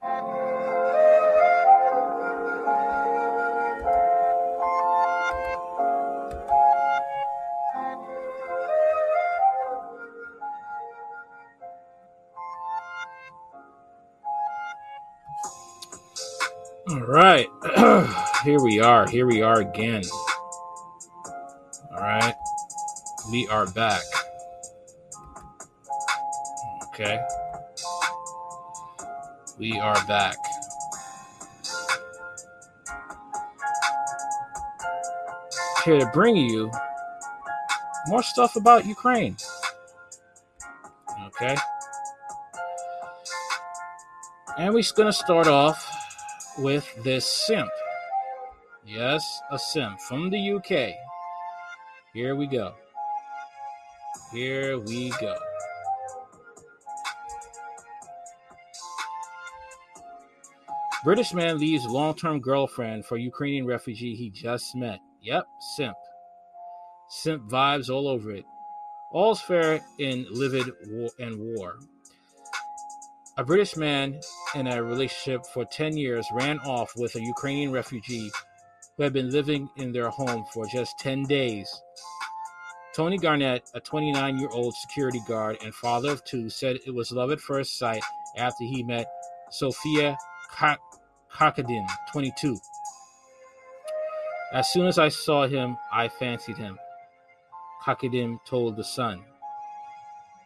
All right. Here we are. Here we are again. All right. We are back. Okay. We are back. Here to bring you more stuff about Ukraine. Okay. And we're going to start off with this simp. Yes, a simp from the UK. Here we go. Here we go. British man leaves long term girlfriend for Ukrainian refugee he just met. Yep, simp. Simp vibes all over it. All's fair in livid war and war. A British man in a relationship for 10 years ran off with a Ukrainian refugee who had been living in their home for just 10 days. Tony Garnett, a 29 year old security guard and father of two, said it was love at first sight after he met Sophia Kakadim, 22. As soon as I saw him, I fancied him, Kakadim told the Sun.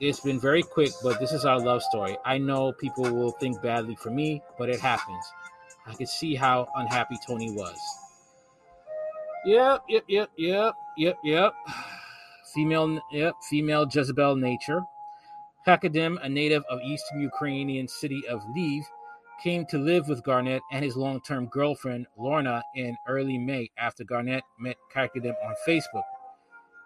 It's been very quick, but this is our love story. I know people will think badly for me, but it happens. I could see how unhappy Tony was. Yep, yep, yep, yep, yep, yep. Female, yep, female Jezebel nature. Hakadim, a native of eastern Ukrainian city of Lviv, came to live with Garnett and his long-term girlfriend Lorna in early May after Garnett met Hakadim on Facebook.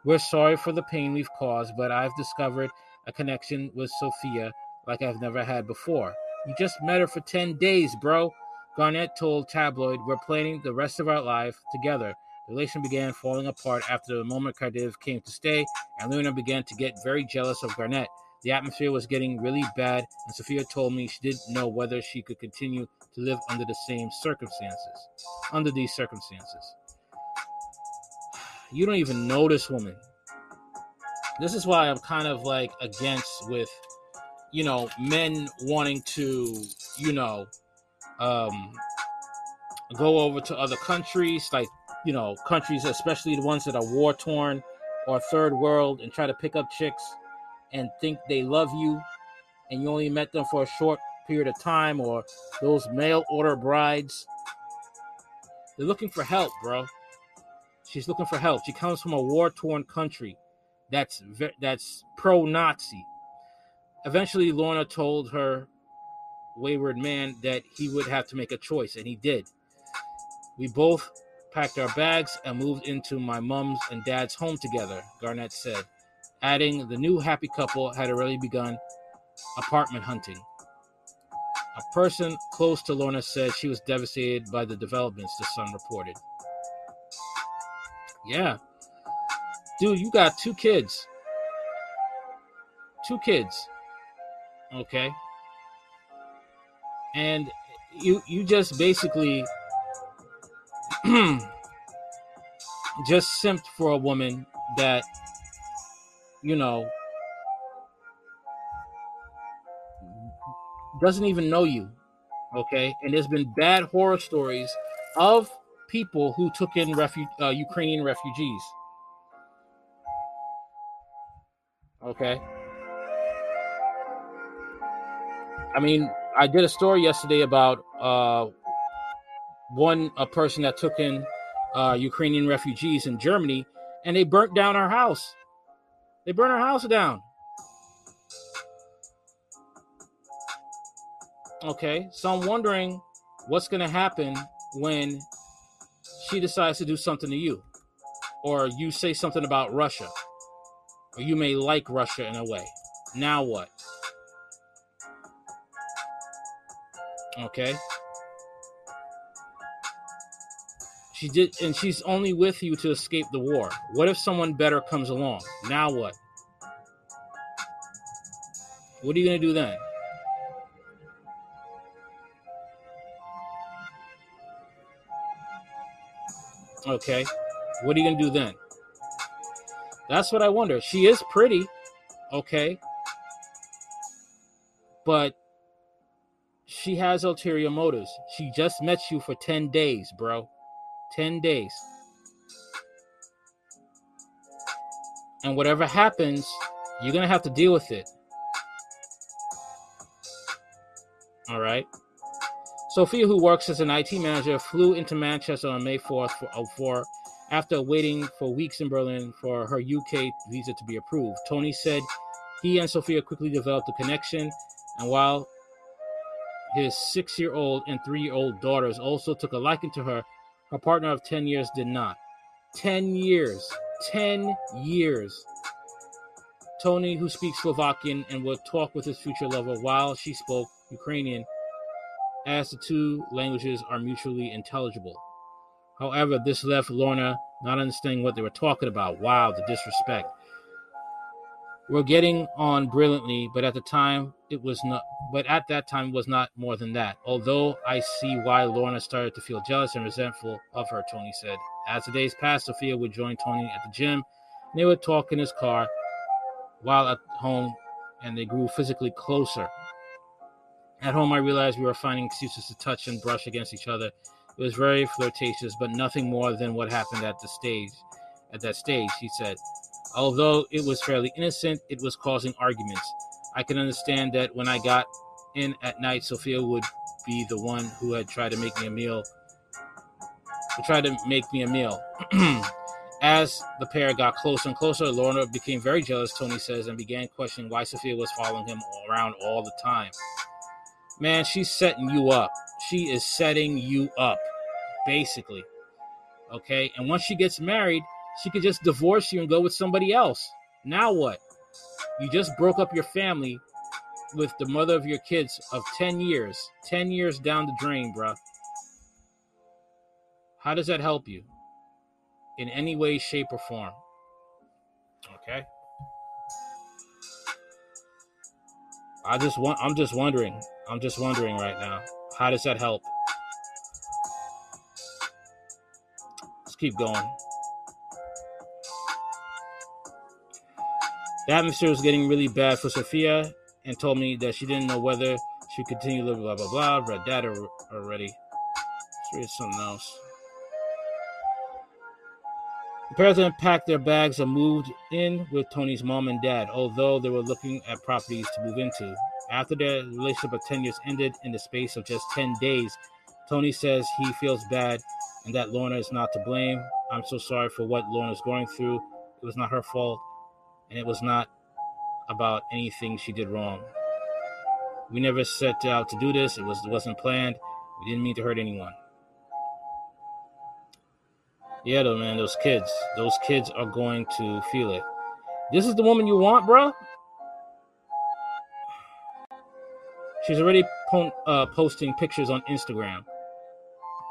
We're sorry for the pain we've caused, but I've discovered a connection with Sophia like I've never had before. You just met her for 10 days, bro. Garnett told Tabloid, We're planning the rest of our life together. The relation began falling apart after the moment Cardiff came to stay, and Luna began to get very jealous of Garnett. The atmosphere was getting really bad, and Sophia told me she didn't know whether she could continue to live under the same circumstances. Under these circumstances. You don't even know this woman this is why I'm kind of like against with, you know, men wanting to, you know, um, go over to other countries, like, you know, countries, especially the ones that are war torn or third world, and try to pick up chicks and think they love you and you only met them for a short period of time, or those mail order brides. They're looking for help, bro. She's looking for help. She comes from a war torn country that's that's pro-Nazi. Eventually, Lorna told her wayward man that he would have to make a choice, and he did. We both packed our bags and moved into my mom's and dad's home together, Garnett said, adding the new happy couple had already begun apartment hunting. A person close to Lorna said she was devastated by the developments, the Sun reported. Yeah, dude, you got two kids. Two kids. Okay. And you you just basically just simped for a woman that you know doesn't even know you okay and there's been bad horror stories of people who took in refu- uh, ukrainian refugees Okay. I mean, I did a story yesterday about uh, one a person that took in uh, Ukrainian refugees in Germany, and they burnt down our house. They burn our house down. Okay, so I'm wondering what's going to happen when she decides to do something to you, or you say something about Russia or you may like Russia in a way. Now what? Okay. She did, and she's only with you to escape the war. What if someone better comes along? Now what? What are you gonna do then? Okay, what are you gonna do then? That's what I wonder. She is pretty, okay, but she has ulterior motives. She just met you for 10 days, bro. 10 days. And whatever happens, you're going to have to deal with it. All right. Sophia, who works as an IT manager, flew into Manchester on May 4th for, uh, for after waiting for weeks in Berlin for her UK visa to be approved. Tony said he and Sophia quickly developed a connection, and while his six year old and three year old daughters also took a liking to her, her partner of 10 years did not. 10 years. 10 years. Tony, who speaks Slovakian and would talk with his future lover while she spoke Ukrainian, as the two languages are mutually intelligible. However, this left Lorna not understanding what they were talking about. Wow, the disrespect. We're getting on brilliantly, but at the time it was not but at that time was not more than that. Although I see why Lorna started to feel jealous and resentful of her, Tony said. As the days passed, Sophia would join Tony at the gym. and They would talk in his car while at home, and they grew physically closer. At home, I realized we were finding excuses to touch and brush against each other. It was very flirtatious, but nothing more than what happened at the stage. At that stage, he said. Although it was fairly innocent, it was causing arguments. I can understand that when I got in at night, Sophia would be the one who had tried to make me a meal. Tried to make me a meal. As the pair got closer and closer, Lorna became very jealous, Tony says, and began questioning why Sophia was following him around all the time. Man, she's setting you up. She is setting you up, basically. Okay? And once she gets married, she could just divorce you and go with somebody else. Now what? You just broke up your family with the mother of your kids of 10 years. 10 years down the drain, bruh. How does that help you? In any way, shape, or form. Okay? I just want I'm just wondering. I'm just wondering right now. How does that help? Let's keep going. The atmosphere was getting really bad for Sophia and told me that she didn't know whether she could continue live, blah, blah, blah. Read that already. Let's read something else. The parents then packed their bags and moved in with Tony's mom and dad, although they were looking at properties to move into. After their relationship of 10 years ended in the space of just 10 days, Tony says he feels bad and that Lorna is not to blame. I'm so sorry for what Lorna's going through. It was not her fault and it was not about anything she did wrong. We never set out to do this. It was it wasn't planned. We didn't mean to hurt anyone. Yeah, though, man, those kids, those kids are going to feel it. This is the woman you want, bro. She's already po- uh, posting pictures on Instagram,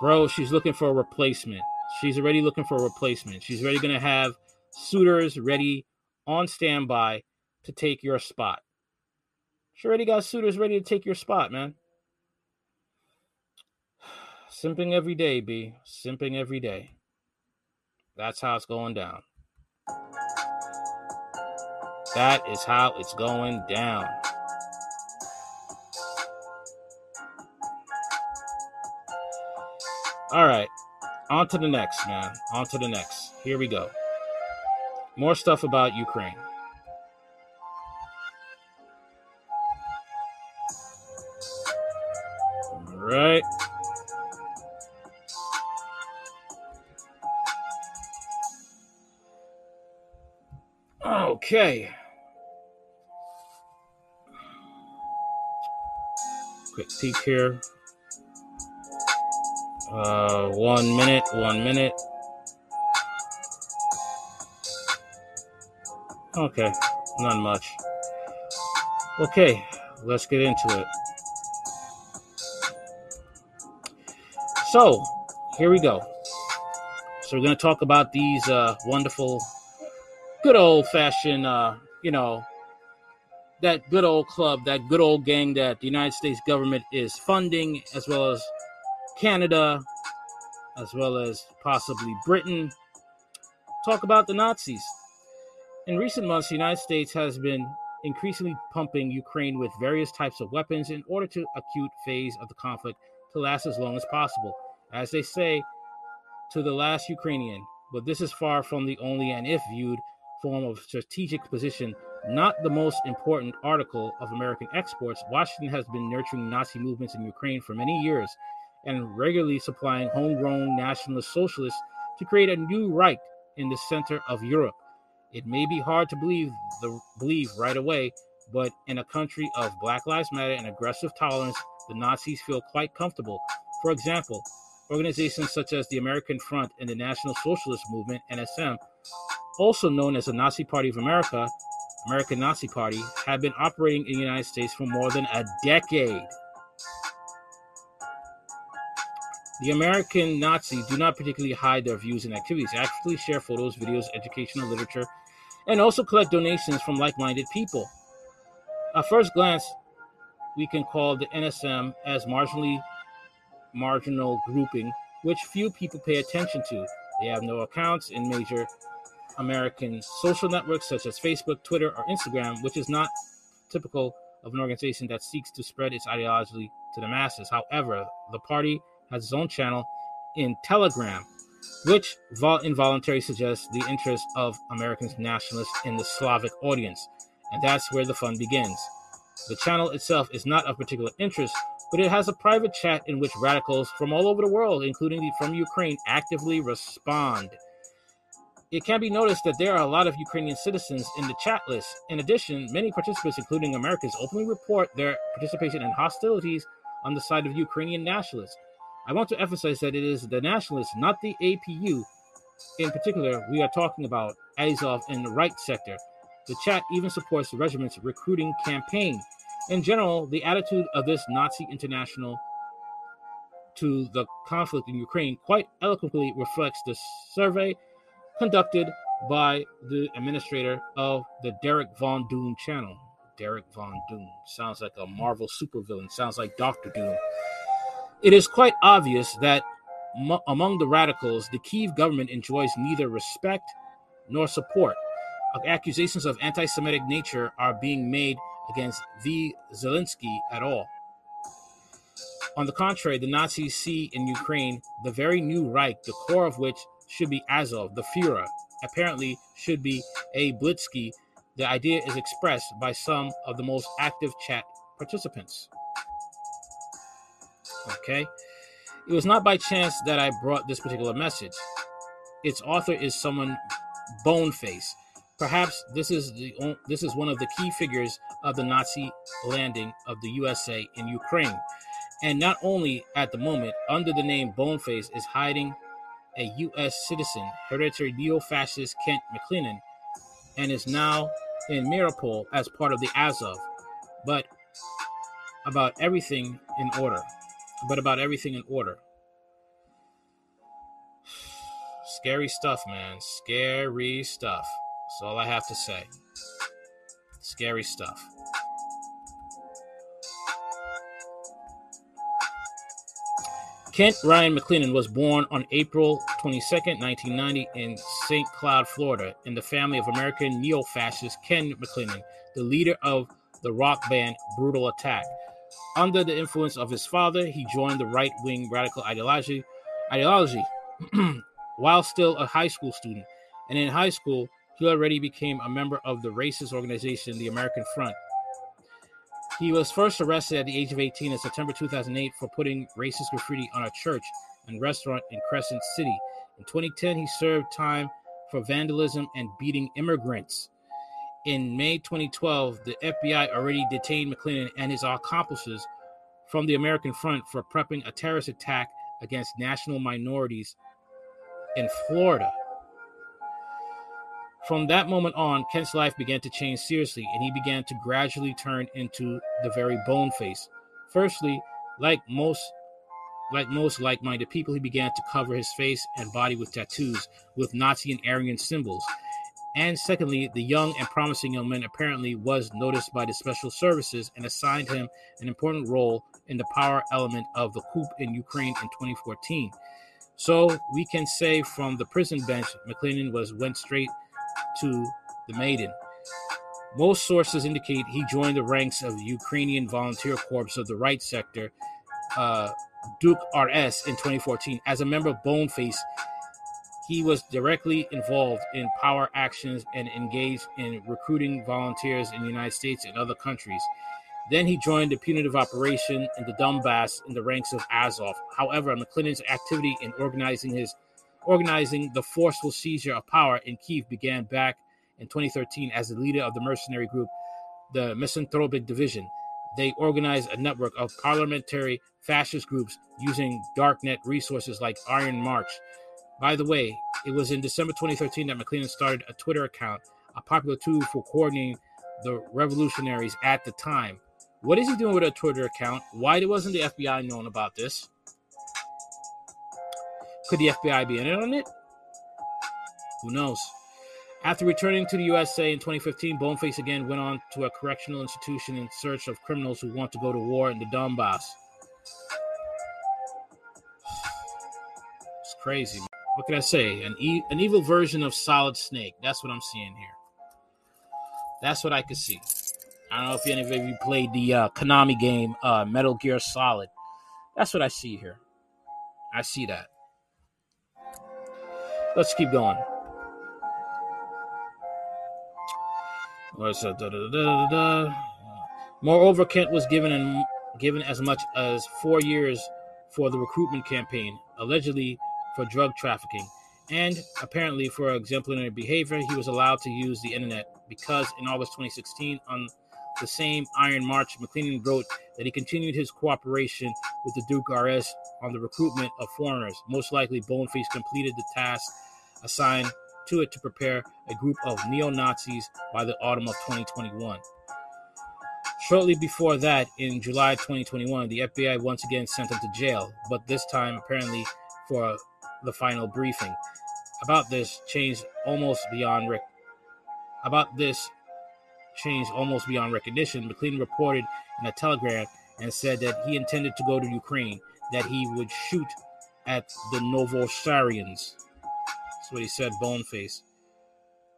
bro. She's looking for a replacement. She's already looking for a replacement. She's already gonna have suitors ready on standby to take your spot. She already got suitors ready to take your spot, man. Simping every day, B. Simping every day. That's how it's going down. That is how it's going down. All right. On to the next, man. On to the next. Here we go. More stuff about Ukraine. All right. Okay. Quick peek here. Uh, one minute, one minute. Okay, not much. Okay, let's get into it. So, here we go. So, we're going to talk about these uh, wonderful, good old fashioned, uh, you know, that good old club, that good old gang that the United States government is funding, as well as Canada as well as possibly Britain, talk about the Nazis. In recent months, the United States has been increasingly pumping Ukraine with various types of weapons in order to acute phase of the conflict to last as long as possible. As they say, to the last Ukrainian, but this is far from the only and if viewed form of strategic position, not the most important article of American exports. Washington has been nurturing Nazi movements in Ukraine for many years and regularly supplying homegrown nationalist socialists to create a new right in the center of Europe. It may be hard to believe the believe right away, but in a country of Black Lives Matter and aggressive tolerance, the Nazis feel quite comfortable. For example, organizations such as the American Front and the National Socialist Movement (NSM), also known as the Nazi Party of America, American Nazi Party, have been operating in the United States for more than a decade. The American Nazi do not particularly hide their views and activities, they actively share photos, videos, educational literature, and also collect donations from like minded people. At first glance, we can call the NSM as marginally marginal grouping, which few people pay attention to. They have no accounts in major American social networks such as Facebook, Twitter, or Instagram, which is not typical of an organization that seeks to spread its ideology to the masses. However, the party has its own channel in Telegram, which involuntarily suggests the interest of American nationalists in the Slavic audience. And that's where the fun begins. The channel itself is not of particular interest, but it has a private chat in which radicals from all over the world, including from Ukraine, actively respond. It can be noticed that there are a lot of Ukrainian citizens in the chat list. In addition, many participants, including Americans, openly report their participation in hostilities on the side of Ukrainian nationalists. I want to emphasize that it is the nationalists, not the APU. In particular, we are talking about Azov in the right sector. The chat even supports the regiment's recruiting campaign. In general, the attitude of this Nazi international to the conflict in Ukraine quite eloquently reflects the survey conducted by the administrator of the Derek Von Doom channel. Derek Von Doom sounds like a Marvel supervillain, sounds like Doctor Doom. It is quite obvious that m- among the radicals, the Kiev government enjoys neither respect nor support. Accusations of anti Semitic nature are being made against V. Zelensky at all. On the contrary, the Nazis see in Ukraine the very new Reich, the core of which should be Azov, the Führer, apparently should be a Blitzkrieg. The idea is expressed by some of the most active chat participants. Okay. It was not by chance that I brought this particular message. Its author is someone Boneface. Perhaps this is the this is one of the key figures of the Nazi landing of the USA in Ukraine. And not only at the moment, under the name Boneface is hiding a U.S. citizen, hereditary neo-fascist Kent McClellan, and is now in Mariupol as part of the Azov. But about everything in order but about everything in order. Scary stuff, man. Scary stuff. That's all I have to say. Scary stuff. Kent Ryan McClellan was born on April 22, 1990, in St. Cloud, Florida, in the family of American neo fascist Ken McClellan, the leader of the rock band Brutal Attack. Under the influence of his father, he joined the right wing radical ideology, ideology while still a high school student. And in high school, he already became a member of the racist organization, the American Front. He was first arrested at the age of 18 in September 2008 for putting racist graffiti on a church and restaurant in Crescent City. In 2010, he served time for vandalism and beating immigrants. In May 2012, the FBI already detained McClellan and his accomplices from the American Front for prepping a terrorist attack against national minorities in Florida. From that moment on, Kent's life began to change seriously, and he began to gradually turn into the very bone face. Firstly, like most like most like-minded people, he began to cover his face and body with tattoos with Nazi and Aryan symbols. And secondly, the young and promising young man apparently was noticed by the special services and assigned him an important role in the power element of the coup in Ukraine in 2014. So we can say from the prison bench, McClellan was went straight to the Maidan. Most sources indicate he joined the ranks of the Ukrainian Volunteer Corps of the Right Sector, uh, Duke RS, in 2014. As a member of Boneface, he was directly involved in power actions and engaged in recruiting volunteers in the United States and other countries. Then he joined the punitive operation in the Donbass in the ranks of Azov. However, McClellan's activity in organizing his organizing the forceful seizure of power in Kiev began back in 2013 as the leader of the mercenary group, the Misanthropic Division. They organized a network of parliamentary fascist groups using darknet resources like Iron March. By the way, it was in December 2013 that McLean started a Twitter account, a popular tool for coordinating the revolutionaries at the time. What is he doing with a Twitter account? Why wasn't the FBI known about this? Could the FBI be in on it? Who knows? After returning to the USA in 2015, Boneface again went on to a correctional institution in search of criminals who want to go to war in the Donbass. It's crazy. What can I say? An, e- an evil version of Solid Snake. That's what I'm seeing here. That's what I could see. I don't know if any of you played the uh, Konami game uh, Metal Gear Solid. That's what I see here. I see that. Let's keep going. Moreover, Kent was given given as much as four years for the recruitment campaign, allegedly for drug trafficking, and apparently for exemplary behavior. He was allowed to use the internet because in August 2016, on the same Iron March, McClellan wrote that he continued his cooperation with the Duke RS on the recruitment of foreigners. Most likely, Boneface completed the task assigned to it to prepare a group of neo Nazis by the autumn of 2021. Shortly before that, in July 2021, the FBI once again sent him to jail, but this time apparently for the final briefing. About this changed almost beyond rec- about this changed almost beyond recognition. McLean reported in a telegram and said that he intended to go to Ukraine, that he would shoot at the Novosarians. That's what he said, Boneface.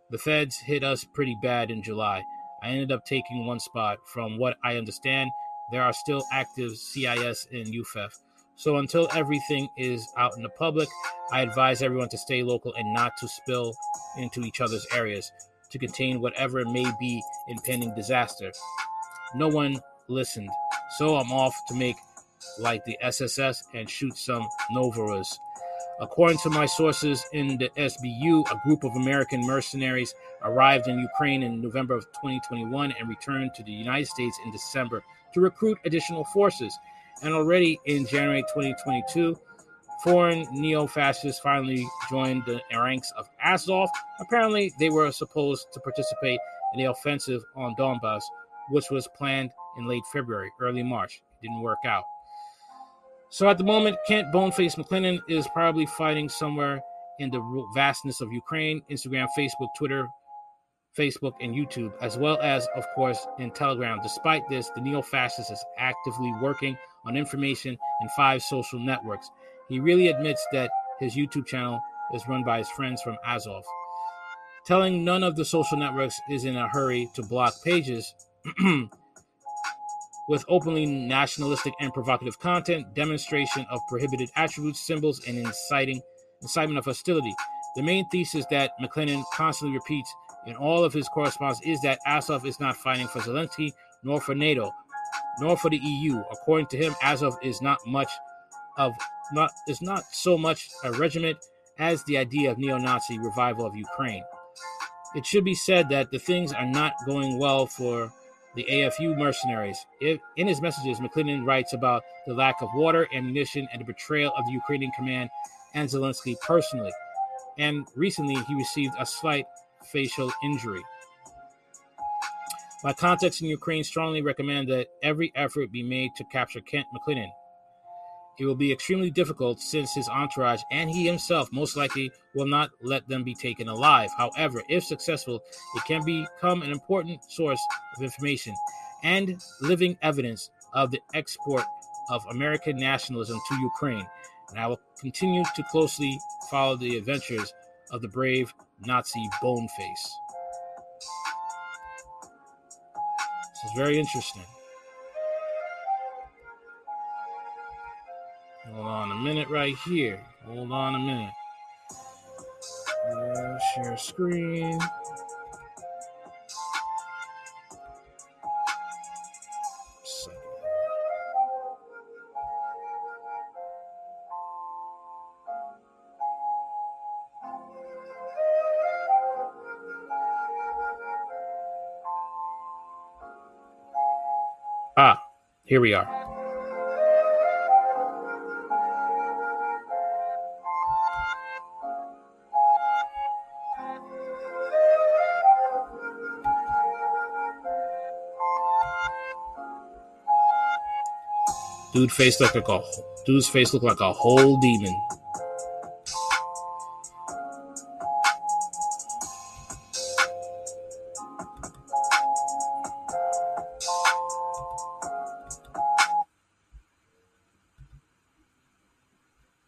The feds hit us pretty bad in July. I ended up taking one spot. From what I understand, there are still active CIS in UFEF. So until everything is out in the public, I advise everyone to stay local and not to spill into each other's areas to contain whatever may be impending disaster. No one listened, so I'm off to make like the SSS and shoot some Novaras. According to my sources in the SBU, a group of American mercenaries arrived in Ukraine in November of 2021 and returned to the United States in December to recruit additional forces. And already in January 2022, foreign neo fascists finally joined the ranks of Azov. Apparently, they were supposed to participate in the offensive on Donbass, which was planned in late February, early March. It didn't work out. So at the moment, Kent Boneface McClellan is probably fighting somewhere in the vastness of Ukraine, Instagram, Facebook, Twitter, Facebook, and YouTube, as well as, of course, in Telegram. Despite this, the neo fascist is actively working on information in five social networks. He really admits that his YouTube channel is run by his friends from Azov. Telling none of the social networks is in a hurry to block pages with openly nationalistic and provocative content, demonstration of prohibited attributes, symbols, and inciting incitement of hostility. The main thesis that McClellan constantly repeats in all of his correspondence is that Azov is not fighting for Zelensky, nor for NATO, nor for the EU. According to him, Azov is not much of not is not so much a regiment as the idea of neo-Nazi revival of Ukraine. It should be said that the things are not going well for the AFU mercenaries. in his messages, McClellan writes about the lack of water, ammunition, and the betrayal of the Ukrainian command and Zelensky personally. And recently, he received a slight facial injury. My contacts in Ukraine strongly recommend that every effort be made to capture Kent McClellan. It will be extremely difficult since his entourage and he himself most likely will not let them be taken alive. However, if successful, it can become an important source of information and living evidence of the export of American nationalism to Ukraine. and I will continue to closely follow the adventures of the brave Nazi Boneface. This is very interesting. Hold on a minute right here. Hold on a minute. Share screen. Here we are. Dude face looked like a dude's face looked like a whole demon.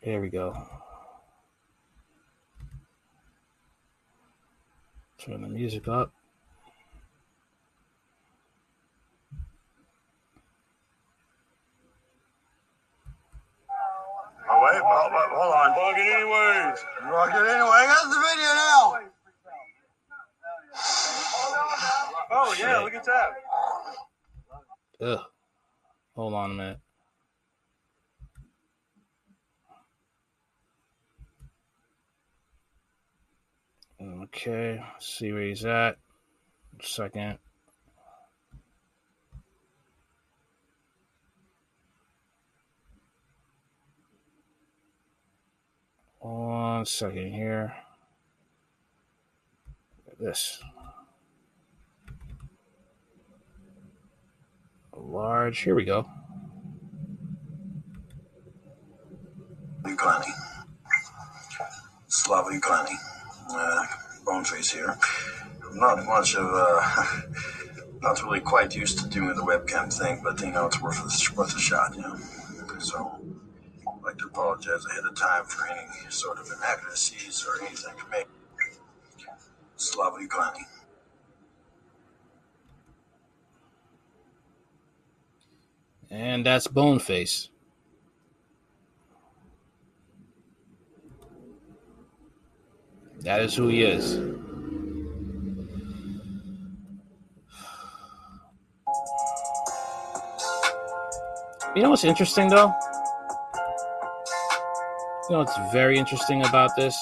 There we go. Turn the music up. Oh, wait, hold, hold- hold on. Plug it anyways. Plug it anyway. I got the video now. Oh, yeah, Shit. look at that. Ugh. Hold on a minute. Okay, see where he's at. Second. One second here. This. Large. Here we go. Ukraini. Slava Ukraini. Uh, Boneface here. Not much of, a, not really quite used to doing the webcam thing, but you know, it's worth a, worth a shot, you know. So, I'd like to apologize ahead of time for any sort of inaccuracies or anything I may. Slava Ukraini. And that's Boneface. That is who he is. You know what's interesting though? You know what's very interesting about this?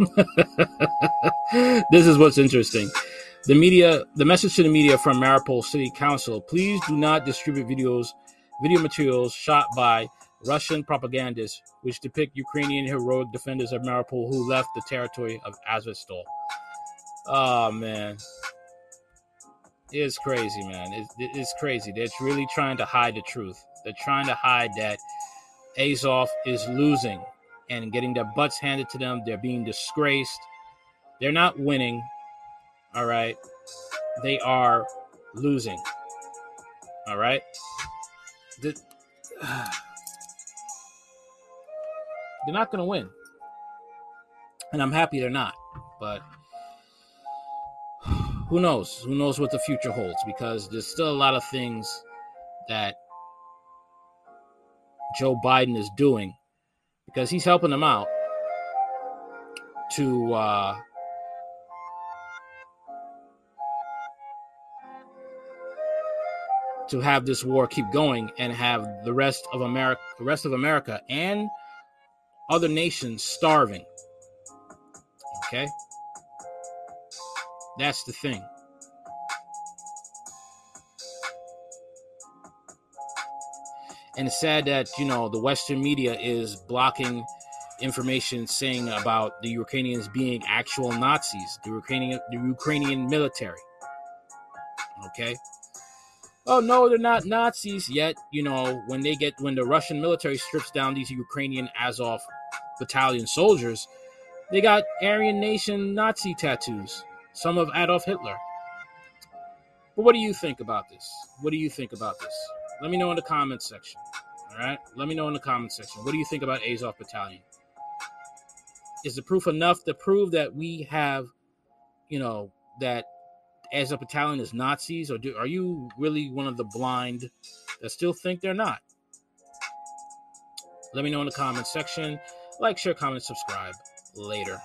this is what's interesting. The media, the message to the media from Mariupol City Council: Please do not distribute videos, video materials shot by Russian propagandists which depict Ukrainian heroic defenders of Mariupol who left the territory of Azovstal. Oh man, it's crazy, man. It's, it's crazy. They're really trying to hide the truth. They're trying to hide that Azov is losing and getting their butts handed to them. They're being disgraced. They're not winning. All right. They are losing. All right. The- they're not going to win. And I'm happy they're not. But who knows? Who knows what the future holds? Because there's still a lot of things that Joe Biden is doing because he's helping them out to uh, to have this war keep going and have the rest of America, the rest of America, and other nations starving. Okay, that's the thing. And it's sad that you know the Western media is blocking information saying about the Ukrainians being actual Nazis, the Ukrainian the Ukrainian military. Okay. Oh no, they're not Nazis yet. You know, when they get when the Russian military strips down these Ukrainian Azov battalion soldiers, they got Aryan Nation Nazi tattoos, some of Adolf Hitler. But what do you think about this? What do you think about this? Let me know in the comments section. Right, let me know in the comment section. What do you think about Azov Battalion? Is the proof enough to prove that we have, you know, that Azov Battalion is Nazis, or do, are you really one of the blind that still think they're not? Let me know in the comment section. Like, share, comment, subscribe. Later.